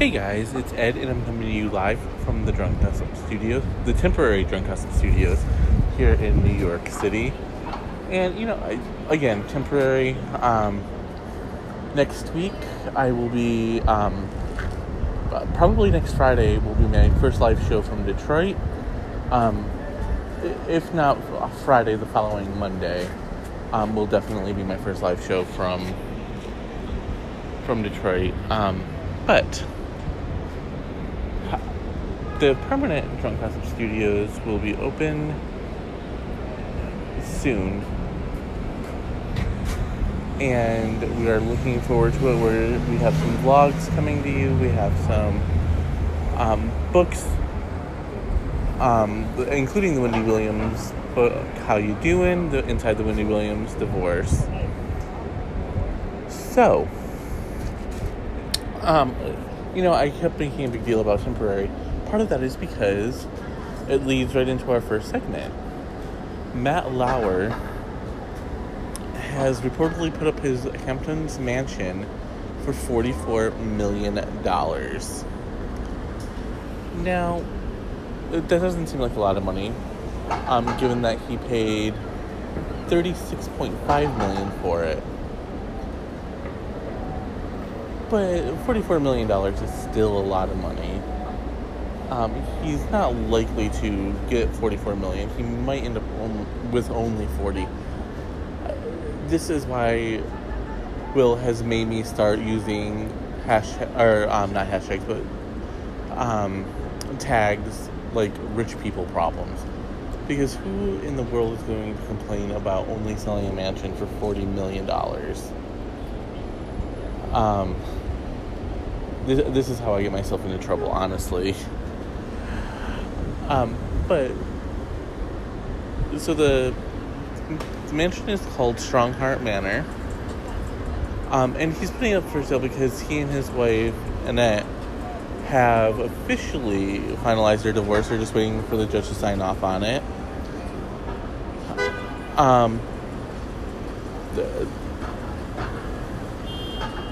Hey guys, it's Ed, and I'm coming to you live from the Drunk Gossip Studios, the temporary Drunk Gossip Studios here in New York City. And you know, I, again, temporary. Um, next week, I will be um, probably next Friday will be my first live show from Detroit. Um, if not Friday, the following Monday um, will definitely be my first live show from from Detroit. Um, but the permanent Drunk Gossip Studios will be open soon. And we are looking forward to it. We're, we have some vlogs coming to you. We have some um, books, um, including the Wendy Williams book, How You Doing, the Inside the Wendy Williams Divorce. So, um, you know, I kept making a big deal about temporary. Part of that is because it leads right into our first segment. Matt Lauer has reportedly put up his Hamptons mansion for $44 million. Now, that doesn't seem like a lot of money, um, given that he paid 36.5 million for it. But $44 million is still a lot of money. Um, he's not likely to get 44 million. He might end up on, with only 40. Uh, This is why Will has made me start using hashtag or um, not hashtags, but um, tags like rich people problems. Because who in the world is going to complain about only selling a mansion for 40 million dollars? Um, this, this is how I get myself into trouble, honestly. Um, but so the, the mansion is called Strongheart Manor. Um, and he's putting it up for sale because he and his wife Annette have officially finalized their divorce. They're just waiting for the judge to sign off on it. Um, the,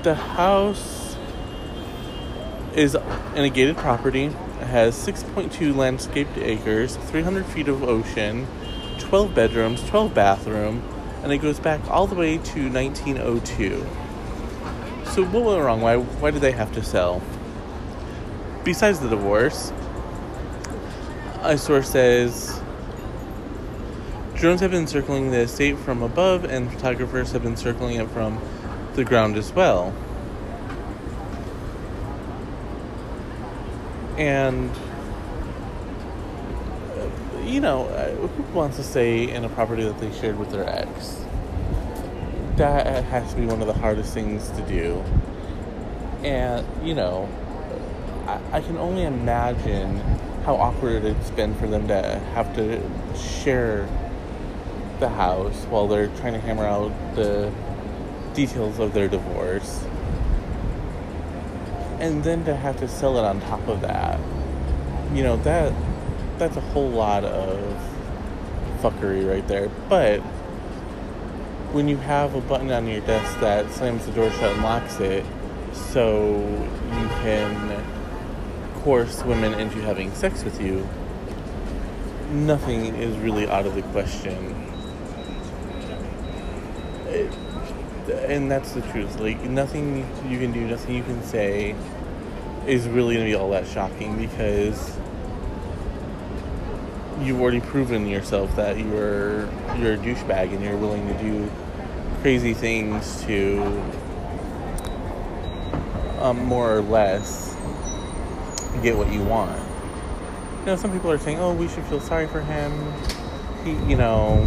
the house is in a gated property. It has 6.2 landscaped acres, 300 feet of ocean, 12 bedrooms, 12 bathroom, and it goes back all the way to 1902. So what went wrong? Why why did they have to sell? Besides the divorce, a source says drones have been circling the estate from above, and photographers have been circling it from the ground as well. And you know, who wants to stay in a property that they shared with their ex? That has to be one of the hardest things to do. And you know, I, I can only imagine how awkward it's been for them to have to share the house while they're trying to hammer out the details of their divorce. And then to have to sell it on top of that. You know, that that's a whole lot of fuckery right there. But when you have a button on your desk that slams the door shut and locks it, so you can coerce women into having sex with you, nothing is really out of the question. And that's the truth. Like, nothing you can do, nothing you can say is really to be all that shocking because you've already proven yourself that you're you're a douchebag and you're willing to do crazy things to um, more or less get what you want. You know, some people are saying, "Oh, we should feel sorry for him." He, you know,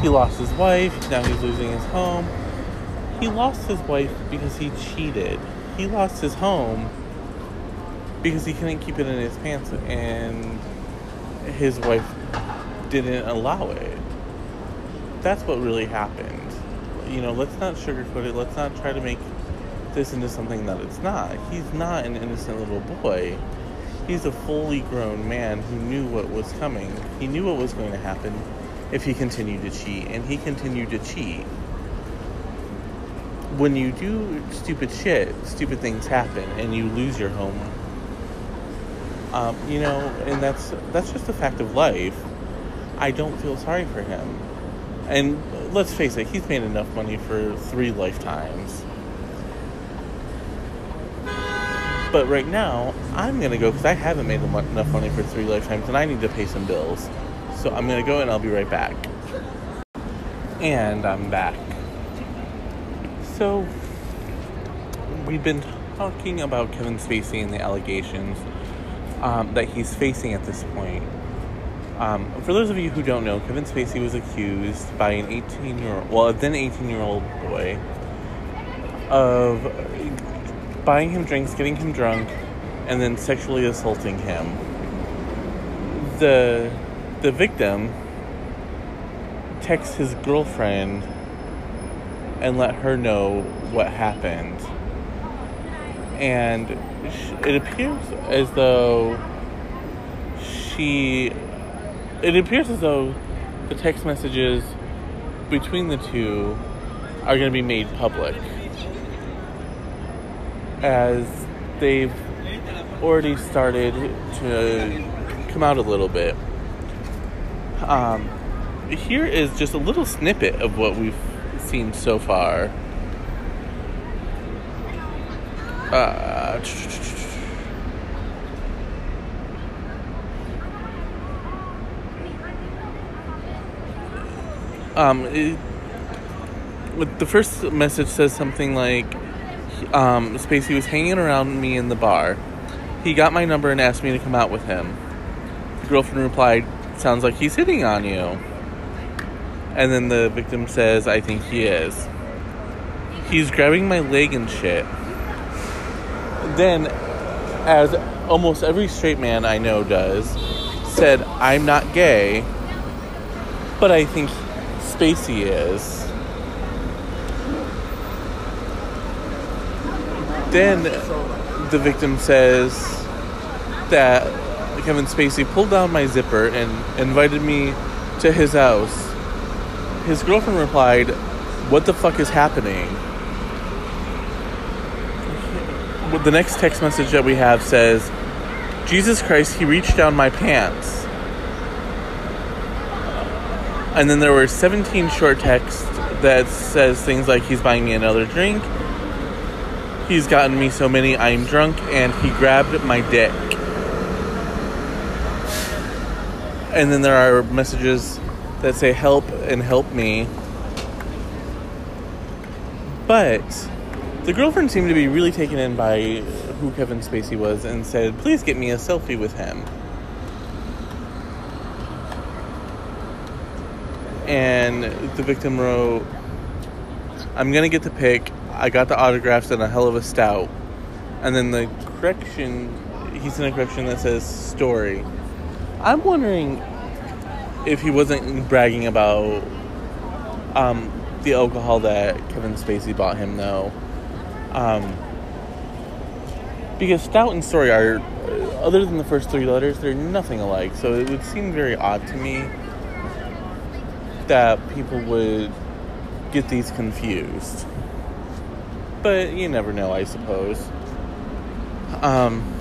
he lost his wife. Now he's losing his home. He lost his wife because he cheated. He lost his home because he couldn't keep it in his pants, and his wife didn't allow it. That's what really happened. You know, let's not sugarcoat it. Let's not try to make this into something that it's not. He's not an innocent little boy. He's a fully grown man who knew what was coming. He knew what was going to happen if he continued to cheat, and he continued to cheat. When you do stupid shit, stupid things happen, and you lose your home. Um, you know, and that's that's just a fact of life. I don't feel sorry for him. And let's face it, he's made enough money for three lifetimes. But right now, I'm gonna go because I haven't made enough money for three lifetimes, and I need to pay some bills. So I'm gonna go, and I'll be right back. And I'm back. So we've been talking about Kevin Spacey and the allegations um, that he's facing at this point. Um, for those of you who don't know, Kevin Spacey was accused by an 18 year old, well, a then 18 year old boy, of buying him drinks, getting him drunk, and then sexually assaulting him. The the victim texts his girlfriend and let her know what happened. And it appears as though she it appears as though the text messages between the two are going to be made public as they've already started to come out a little bit. Um, here is just a little snippet of what we've seen so far. Uh, um, it, the first message says something like, um, Spacey was hanging around me in the bar. He got my number and asked me to come out with him. The girlfriend replied, Sounds like he's hitting on you. And then the victim says, I think he is. He's grabbing my leg and shit. Then, as almost every straight man I know does, said, I'm not gay, but I think Spacey is. Then the victim says that Kevin Spacey pulled down my zipper and invited me to his house. His girlfriend replied, What the fuck is happening? The next text message that we have says, Jesus Christ, he reached down my pants. And then there were 17 short texts that says things like he's buying me another drink, he's gotten me so many I'm drunk, and he grabbed my dick. And then there are messages that say help and help me. But the girlfriend seemed to be really taken in by who Kevin Spacey was and said, please get me a selfie with him. And the victim wrote, I'm gonna get the pic. I got the autographs and a hell of a stout. And then the correction, he's in a correction that says story. I'm wondering if he wasn't bragging about um, the alcohol that Kevin Spacey bought him, though. Um, because Stout and Story are, other than the first three letters, they're nothing alike. So it would seem very odd to me that people would get these confused. But you never know, I suppose. Um,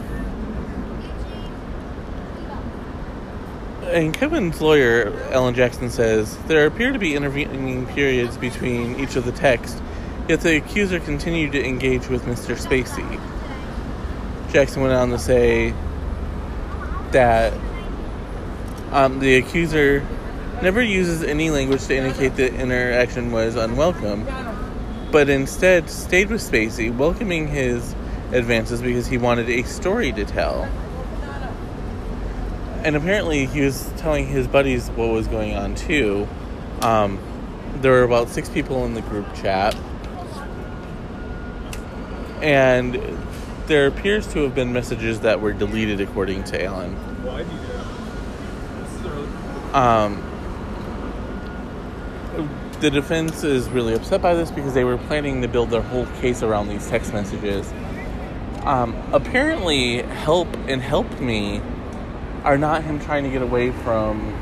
and Kevin's lawyer, Alan Jackson, says there appear to be intervening periods between each of the texts, yet the accuser continued to engage with Mr. Spacey. Jackson went on to say that um, the accuser never uses any language to indicate the interaction was unwelcome, but instead stayed with Spacey, welcoming his advances because he wanted a story to tell and apparently he was telling his buddies what was going on too. Um, there were about six people in the group chat, and there appears to have been messages that were deleted, according to Alan. Why do Um, the defense is really upset by this because they were planning to build their whole case around these text messages. Um, apparently, help and help me are not him trying to get away from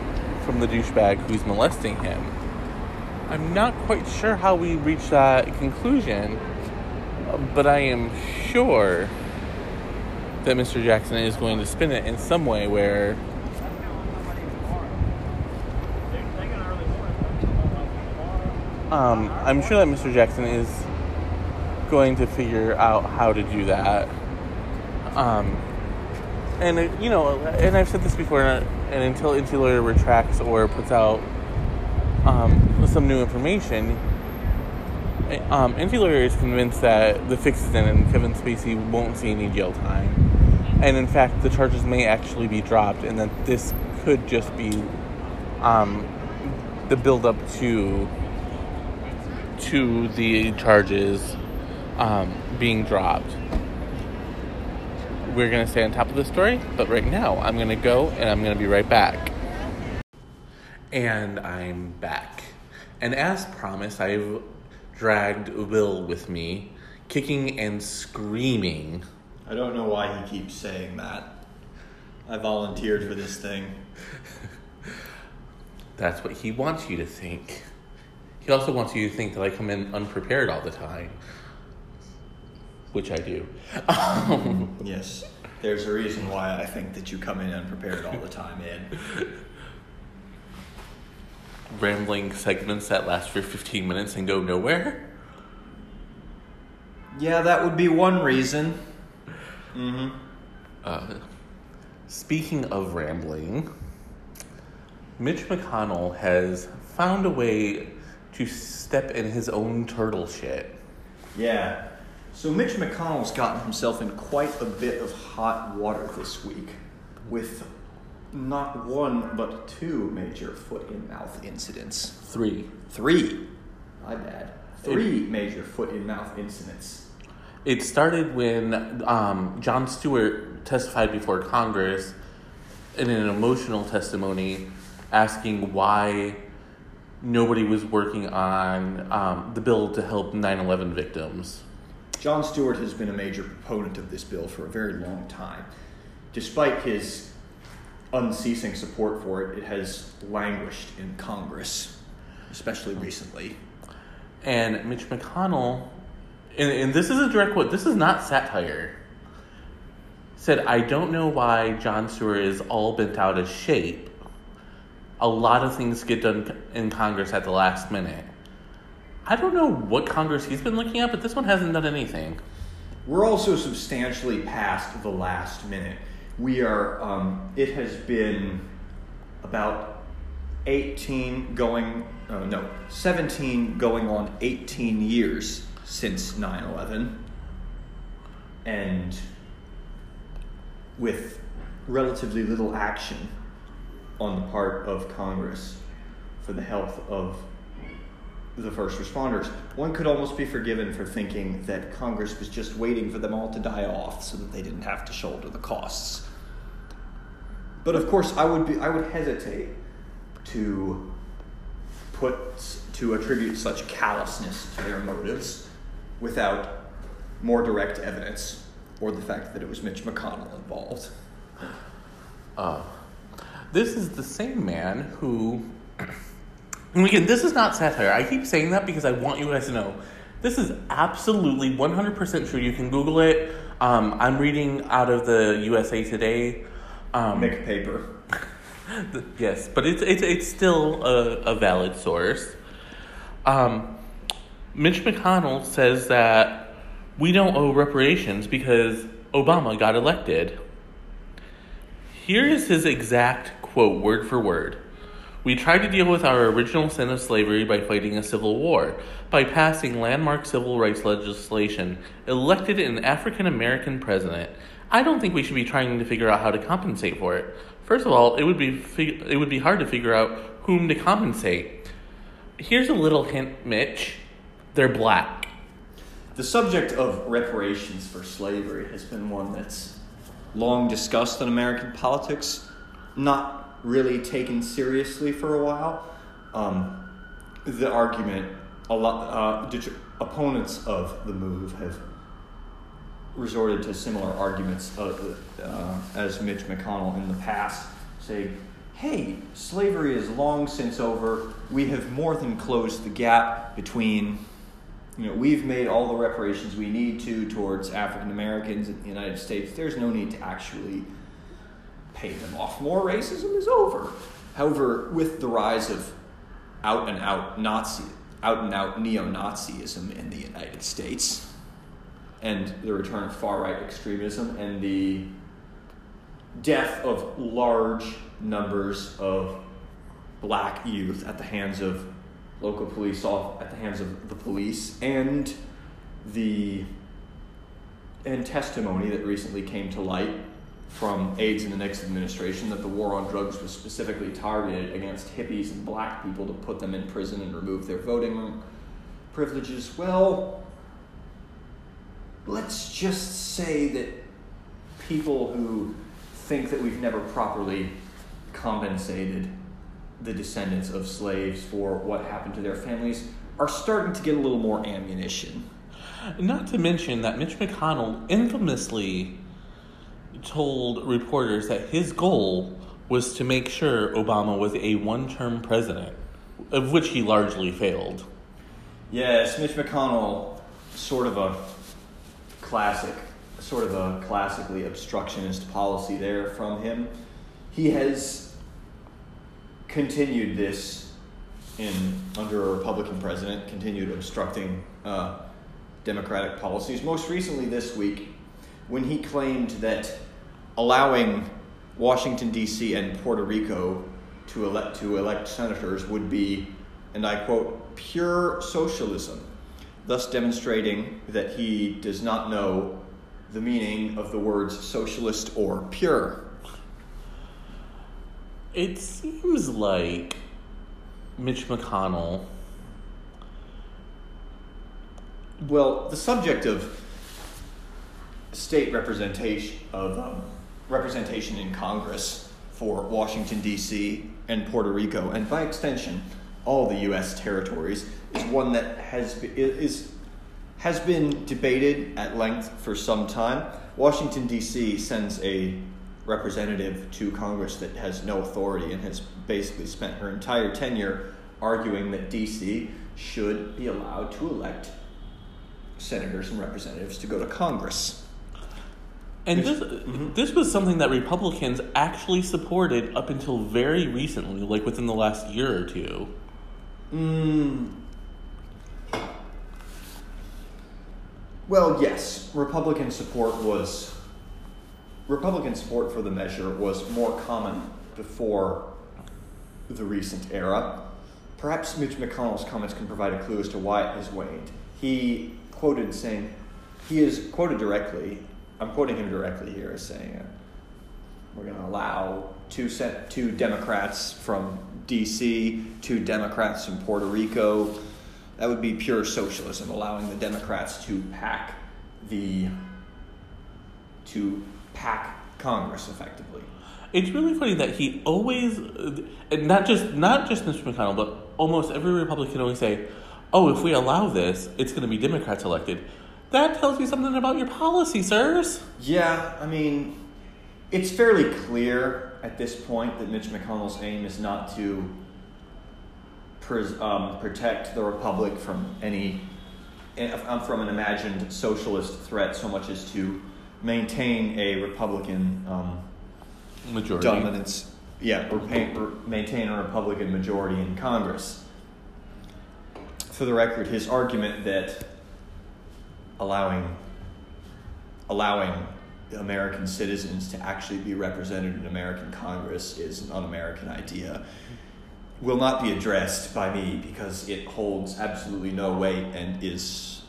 from the douchebag who's molesting him. I'm not quite sure how we reach that conclusion, but I am sure that Mr. Jackson is going to spin it in some way where um, I'm sure that Mr. Jackson is going to figure out how to do that. Um, and uh, you know, and I've said this before, and until NT Lawyer retracts or puts out um, some new information, um, NT Lawyer is convinced that the fix is in and Kevin Spacey won't see any jail time. And in fact, the charges may actually be dropped, and that this could just be um, the buildup to to the charges um, being dropped. We're going to stay on top of the story, but right now I'm going to go and I'm going to be right back. And I'm back. And as promised, I've dragged Will with me, kicking and screaming. I don't know why he keeps saying that. I volunteered for this thing. That's what he wants you to think. He also wants you to think that I come in unprepared all the time, which I do. yes, there's a reason why I think that you come in unprepared all the time, Ed. Rambling segments that last for 15 minutes and go nowhere? Yeah, that would be one reason. Mm-hmm. Uh, speaking of rambling, Mitch McConnell has found a way to step in his own turtle shit. Yeah. So Mitch McConnell's gotten himself in quite a bit of hot water this week with not one but two major foot in mouth incidents. Three. Three. My bad. Three it, major foot in mouth incidents. It started when um, Jon Stewart testified before Congress in an emotional testimony asking why nobody was working on um, the bill to help 9 11 victims. Jon Stewart has been a major proponent of this bill for a very long time. Despite his unceasing support for it, it has languished in Congress, especially recently. And Mitch McConnell, and, and this is a direct quote, this is not satire, said, I don't know why Jon Stewart is all bent out of shape a lot of things get done in Congress at the last minute. I don't know what Congress he's been looking at, but this one hasn't done anything. We're also substantially past the last minute. We are, um, it has been about 18 going, uh, no, 17 going on 18 years since 9 11. And with relatively little action on the part of Congress for the health of the first responders. One could almost be forgiven for thinking that Congress was just waiting for them all to die off so that they didn't have to shoulder the costs. But of course, I would be I would hesitate to put to attribute such callousness to their motives without more direct evidence or the fact that it was Mitch McConnell involved. Uh, this is the same man who. And again, this is not satire. I keep saying that because I want you guys to know this is absolutely 100% true. You can Google it. Um, I'm reading out of the USA Today. Um, Make paper. yes, but it's, it's, it's still a, a valid source. Um, Mitch McConnell says that we don't owe reparations because Obama got elected. Here is his exact quote, word for word. We tried to deal with our original sin of slavery by fighting a civil war, by passing landmark civil rights legislation, elected an African American president. I don't think we should be trying to figure out how to compensate for it. First of all, it would be fig- it would be hard to figure out whom to compensate. Here's a little hint, Mitch. They're black. The subject of reparations for slavery has been one that's long discussed in American politics, not really taken seriously for a while. Um, the argument, a lot, uh, opponents of the move have resorted to similar arguments uh, uh, as Mitch McConnell in the past, say, hey, slavery is long since over. We have more than closed the gap between, you know, we've made all the reparations we need to towards African Americans in the United States. There's no need to actually pay them off. More racism is over. However, with the rise of out and out Nazi, out and out neo Nazism in the United States, and the return of far right extremism, and the death of large numbers of black youth at the hands of local police, at the hands of the police, and the and testimony that recently came to light from aides in the Nixon administration that the war on drugs was specifically targeted against hippies and black people to put them in prison and remove their voting privileges. Well, let's just say that people who think that we've never properly compensated the descendants of slaves for what happened to their families are starting to get a little more ammunition. Not to mention that Mitch McConnell infamously told reporters that his goal was to make sure Obama was a one term president, of which he largely failed. Yes, Mitch McConnell, sort of a classic, sort of a classically obstructionist policy there from him. He has continued this in under a Republican president, continued obstructing uh, Democratic policies. Most recently this week, when he claimed that allowing Washington D.C. and Puerto Rico to elect to elect senators would be, and I quote, pure socialism, thus demonstrating that he does not know the meaning of the words socialist or pure. It seems like Mitch McConnell. Well, the subject of state representation of um, representation in Congress for Washington D.C. and Puerto Rico, and by extension, all the U.S. territories, is one that has is has been debated at length for some time. Washington D.C. sends a representative to Congress that has no authority and has basically spent her entire tenure arguing that D.C. should be allowed to elect senators and representatives to go to Congress. And this, this was something that Republicans actually supported up until very recently, like within the last year or two. Mm. Well, yes, Republican support was Republican support for the measure was more common before the recent era. Perhaps Mitch McConnell's comments can provide a clue as to why it has waned. He quoted saying, he is quoted directly, I'm quoting him directly here as saying, uh, we're going to allow two, set, two Democrats from D.C., two Democrats from Puerto Rico. That would be pure socialism, allowing the Democrats to pack the to pack Congress effectively. It's really funny that he always, not just not just Mr. McConnell, but almost every Republican always say, "Oh, if we allow this, it's going to be Democrats elected." That tells you something about your policy, sirs. Yeah, I mean, it's fairly clear at this point that Mitch McConnell's aim is not to pres- um, protect the republic from any um, from an imagined socialist threat so much as to maintain a Republican um, Majority. dominance. Yeah, or pay, or maintain a Republican majority in Congress. For the record, his argument that allowing allowing American citizens to actually be represented in American Congress is an un-American idea will not be addressed by me because it holds absolutely no weight and is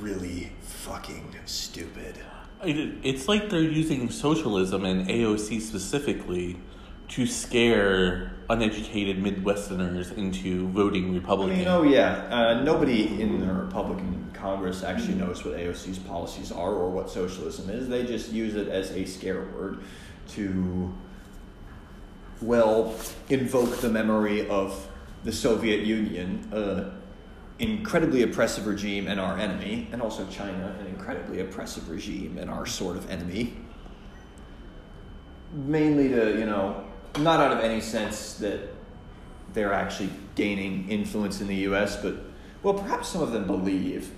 really fucking stupid. It, it's like they're using socialism and AOC specifically to scare uneducated Midwesterners into voting I Republican. mean, oh yeah, uh, nobody in the Republican Congress actually knows what AOC's policies are or what socialism is. They just use it as a scare word to, well, invoke the memory of the Soviet Union, an incredibly oppressive regime and our enemy, and also China, an incredibly oppressive regime and our sort of enemy. Mainly to, you know, not out of any sense that they're actually gaining influence in the U.S., but well, perhaps some of them believe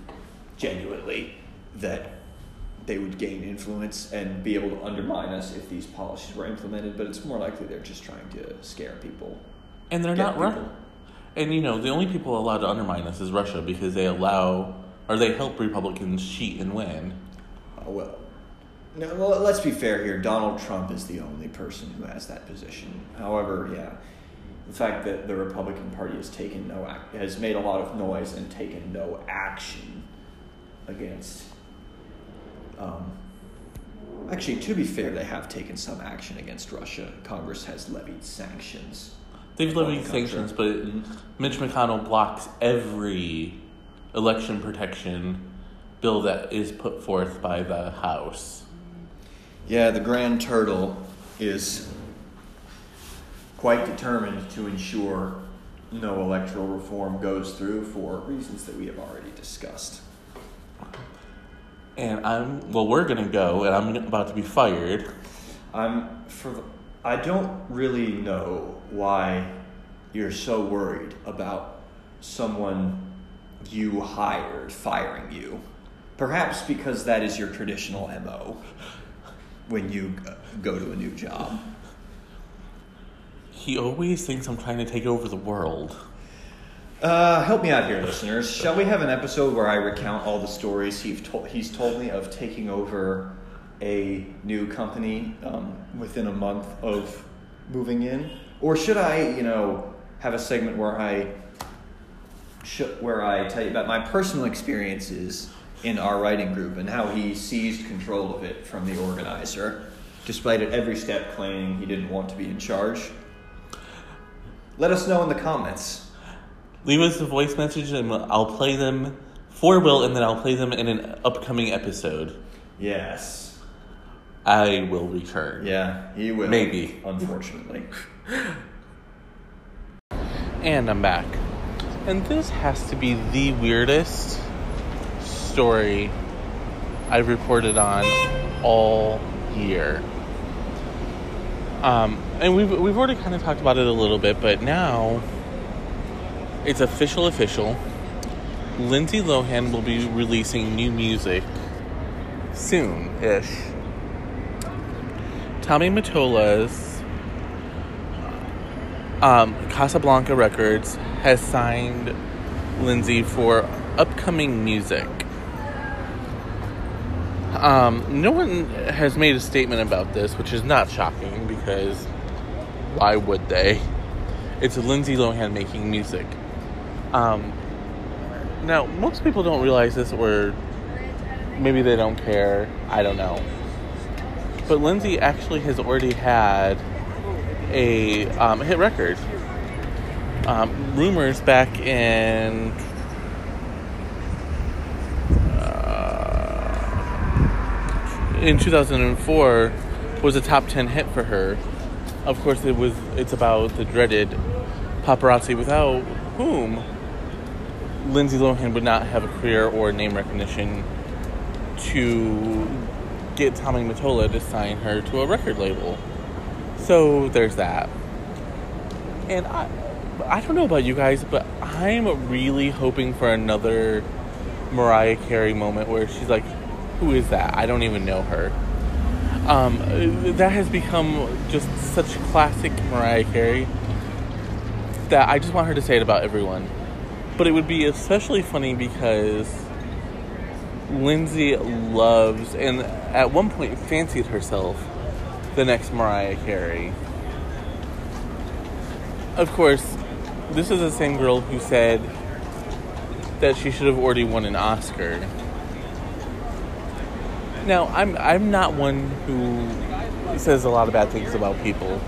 genuinely that they would gain influence and be able to undermine us if these policies were implemented. But it's more likely they're just trying to scare people. And they're not people. And you know, the only people allowed to undermine us is Russia because they allow or they help Republicans cheat and win. Oh, well. No, well, let's be fair here. Donald Trump is the only person who has that position. However, yeah, the fact that the Republican Party has taken no ac- has made a lot of noise and taken no action against. Um, actually, to be fair, they have taken some action against Russia. Congress has levied sanctions. They've levied the sanctions, but Mitch McConnell blocks every election protection bill that is put forth by the House. Yeah, the Grand Turtle is quite determined to ensure no electoral reform goes through for reasons that we have already discussed. And I'm well, we're gonna go, and I'm about to be fired. I'm for the, I don't really know why you're so worried about someone you hired firing you. Perhaps because that is your traditional MO when you uh, go to a new job. He always thinks I'm trying to take over the world. Uh, help me out here, listeners. Shall we have an episode where I recount all the stories he's told, he's told me of taking over a new company um, within a month of moving in? Or should I, you know, have a segment where I sh- where I tell you about my personal experiences in our writing group and how he seized control of it from the organizer, despite at every step claiming he didn't want to be in charge? Let us know in the comments. Leave us a voice message, and I'll play them for Will, and then I'll play them in an upcoming episode. Yes. I will return. Yeah, he will. Maybe. Unfortunately. And I'm back. And this has to be the weirdest story I've reported on all year. Um, and we've we've already kind of talked about it a little bit, but now it's official. Official. Lindsay Lohan will be releasing new music soon-ish. Tommy Mottola's um, Casablanca Records has signed Lindsay for upcoming music. Um, no one has made a statement about this, which is not shocking because why would they? It's Lindsay Lohan making music. Um, now, most people don't realize this, or maybe they don't care. I don't know. But Lindsay actually has already had a um, hit record. Um, rumors back in in 2004 was a top 10 hit for her. Of course, it was. It's about the dreaded paparazzi, without whom Lindsay Lohan would not have a career or name recognition to get Tommy Mottola to sign her to a record label. So there's that. And I, I don't know about you guys, but I'm really hoping for another Mariah Carey moment where she's like, "Who is that? I don't even know her." Um, that has become just such classic Mariah Carey that I just want her to say it about everyone. But it would be especially funny because Lindsay loves and at one point fancied herself the next Mariah Carey. Of course, this is the same girl who said that she should have already won an Oscar. Now, I'm I'm not one who says a lot of bad things about people,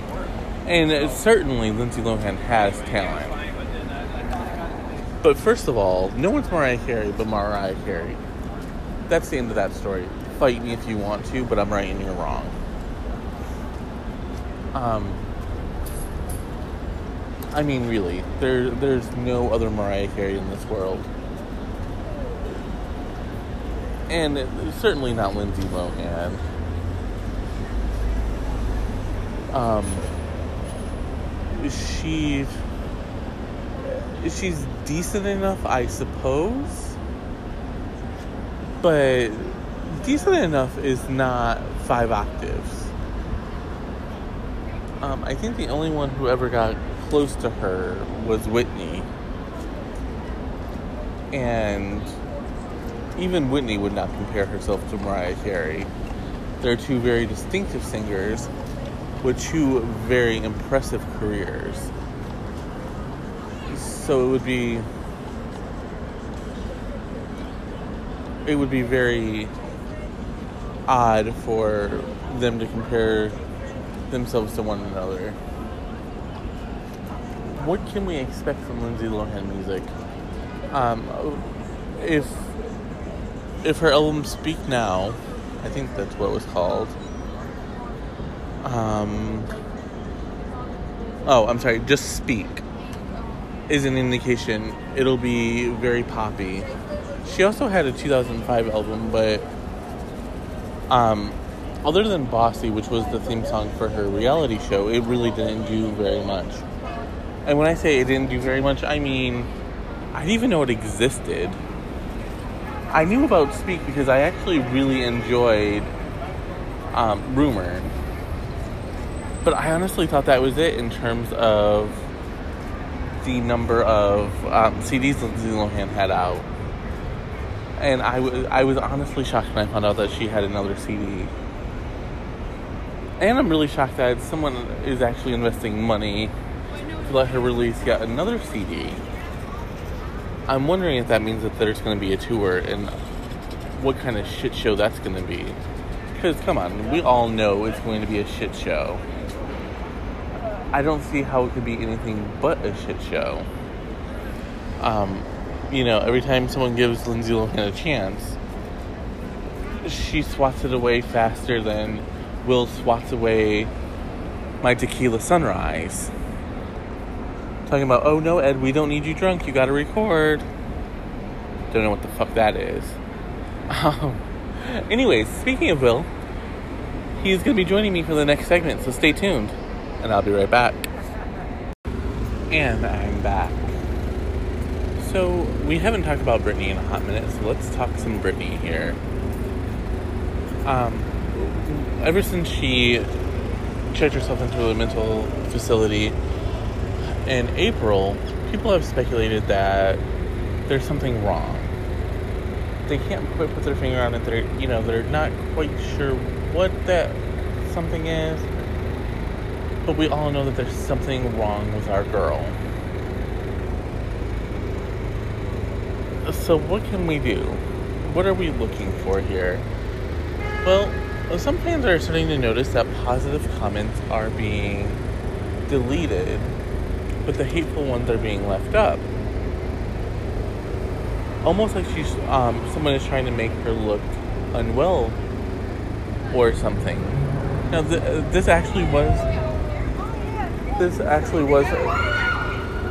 and certainly Lindsay Lohan has talent. But first of all, no one's Mariah Carey but Mariah Carey. That's the end of that story. Fight me if you want to, but I'm right and you're wrong. Um, I mean, really, there there's no other Mariah Carey in this world, and certainly not Lindsay Lohan. Um, she she's decent enough, I suppose. But decent enough is not five octaves. Um, I think the only one who ever got close to her was Whitney. And even Whitney would not compare herself to Mariah Carey. They're two very distinctive singers with two very impressive careers. So it would be it would be very odd for them to compare themselves to one another. What can we expect from Lindsay Lohan music? Um, if if her album Speak Now, I think that's what it was called. Um, oh, I'm sorry, just Speak is an indication it'll be very poppy. She also had a 2005 album, but um, other than Bossy, which was the theme song for her reality show, it really didn't do very much. And when I say it didn't do very much, I mean I didn't even know it existed. I knew about Speak because I actually really enjoyed um, Rumor. But I honestly thought that was it in terms of the number of um, CDs Lindsay Lohan had out. And I, w- I was honestly shocked when I found out that she had another CD. And I'm really shocked that someone is actually investing money to let her release yet another CD. I'm wondering if that means that there's going to be a tour and what kind of shit show that's going to be. Because, come on, we all know it's going to be a shit show. I don't see how it could be anything but a shit show. Um, you know, every time someone gives Lindsay Lohan a chance, she swats it away faster than Will swats away my tequila sunrise. Talking about, oh no, Ed, we don't need you drunk. You gotta record. Don't know what the fuck that is. Um, anyways, speaking of Will, he's gonna be joining me for the next segment, so stay tuned, and I'll be right back. And I'm back. So, we haven't talked about Britney in a hot minute, so let's talk some Britney here. Um, ever since she checked herself into a mental facility in April, people have speculated that there's something wrong. They can't quite put their finger on it. They're, you know, they're not quite sure what that something is. But we all know that there's something wrong with our girl. So what can we do? What are we looking for here? Well, some fans are starting to notice that positive comments are being deleted, but the hateful ones are being left up. Almost like she's um, someone is trying to make her look unwell or something. Now, th- this actually was this actually was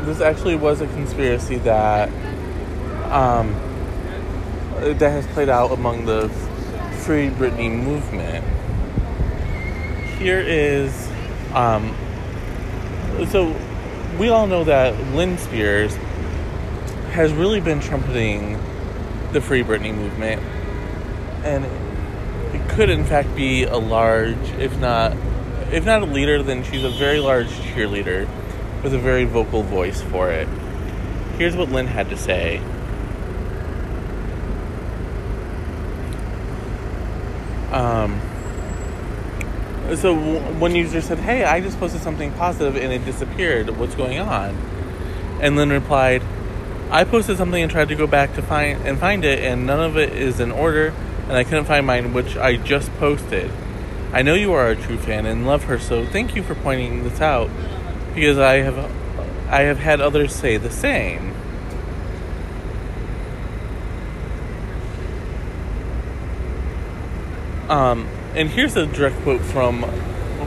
this actually was a conspiracy that um, that has played out among the Free Britney movement. Here is, um, so we all know that Lynn Spears has really been trumpeting the Free Britney movement, and it could in fact be a large, if not, if not a leader, then she's a very large cheerleader with a very vocal voice for it. Here's what Lynn had to say. Um, so one user said, "Hey, I just posted something positive and it disappeared. What's going on?" And Lynn replied, "I posted something and tried to go back to find and find it, and none of it is in order, and I couldn't find mine, which I just posted. I know you are a true fan and love her, so thank you for pointing this out, because I have, I have had others say the same." Um, and here's a direct quote from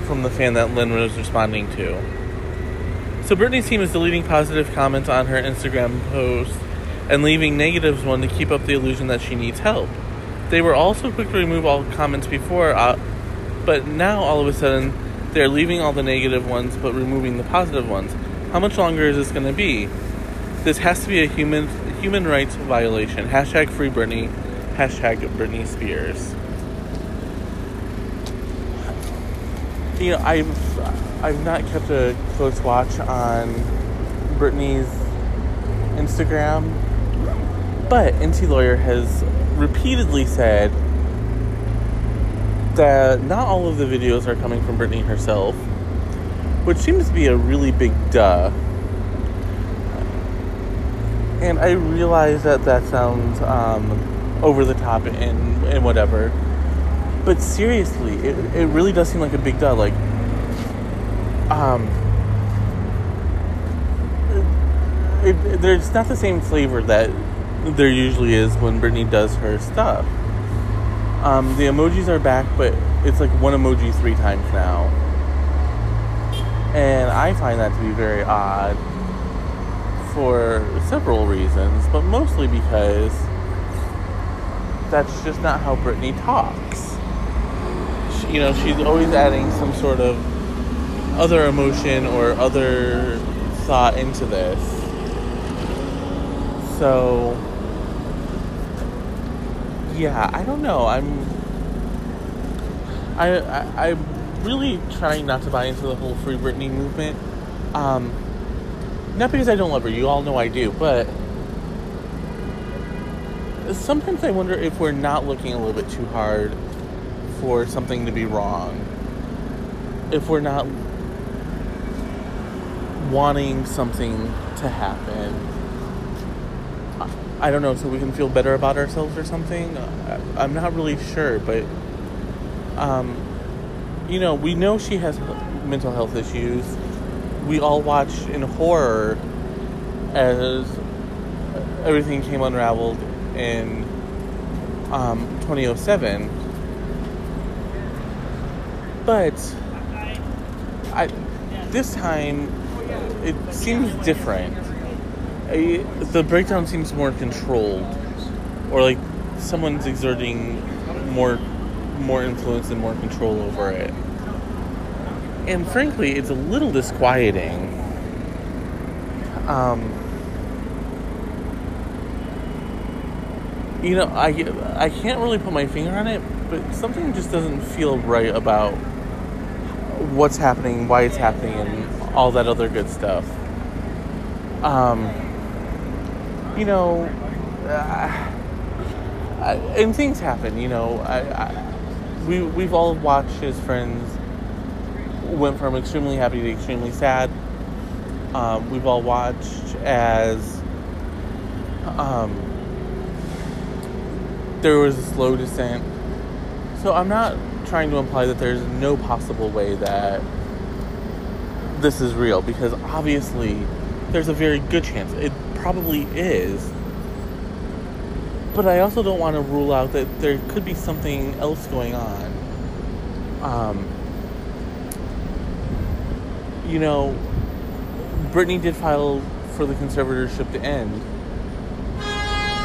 from the fan that Lynn was responding to. So Britney's team is deleting positive comments on her Instagram post and leaving negatives one to keep up the illusion that she needs help. They were also quick to remove all comments before, uh, but now all of a sudden They're leaving all the negative ones but removing the positive ones. How much longer is this going to be? This has to be a human human rights violation. Hashtag free Britney. Hashtag Britney Spears. You know, I've I've not kept a close watch on Britney's Instagram, but NT Lawyer has repeatedly said that not all of the videos are coming from Britney herself, which seems to be a really big duh. And I realize that that sounds um, over the top and, and whatever. But seriously, it, it really does seem like a big duh. Like, um, it, it, there's not the same flavor that there usually is when Britney does her stuff. Um, the emojis are back, but it's like one emoji three times now. And I find that to be very odd for several reasons, but mostly because that's just not how Britney talks. You know, she's always adding some sort of other emotion or other thought into this. So, yeah, I don't know. I'm I, I I'm really trying not to buy into the whole free Britney movement. Um, not because I don't love her, you all know I do, but sometimes I wonder if we're not looking a little bit too hard for something to be wrong. If we're not wanting something to happen. I don't know, so we can feel better about ourselves or something. I'm not really sure, but um, you know, we know she has mental health issues. We all watched in horror as everything came unraveled in um, 2007. But I, this time, it seems different. I, the breakdown seems more controlled, or like someone's exerting more more influence and more control over it. And frankly, it's a little disquieting. Um, you know, I I can't really put my finger on it, but something just doesn't feel right about what's happening, why it's happening, and all that other good stuff. Um, you know, uh, and things happen. You know, I, I we we've all watched as friends went from extremely happy to extremely sad. Um, we've all watched as um, there was a slow descent. So I'm not trying to imply that there's no possible way that this is real because obviously there's a very good chance it probably is. But I also don't want to rule out that there could be something else going on. Um, you know, Britney did file for the conservatorship to end.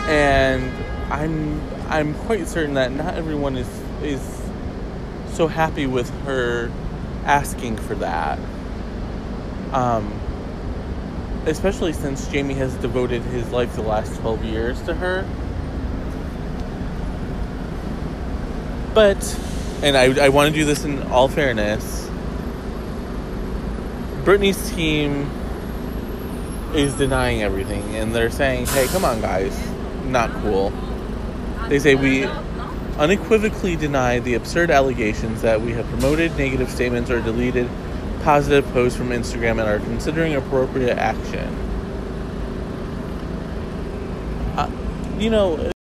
And I'm I'm quite certain that not everyone is is so happy with her asking for that. Um, especially since Jamie has devoted his life the last 12 years to her. But, and I, I want to do this in all fairness, Britney's team is denying everything, and they're saying, hey, come on, guys, not cool. They say we unequivocally deny the absurd allegations that we have promoted negative statements or deleted positive posts from Instagram and are considering appropriate action. Uh, you know,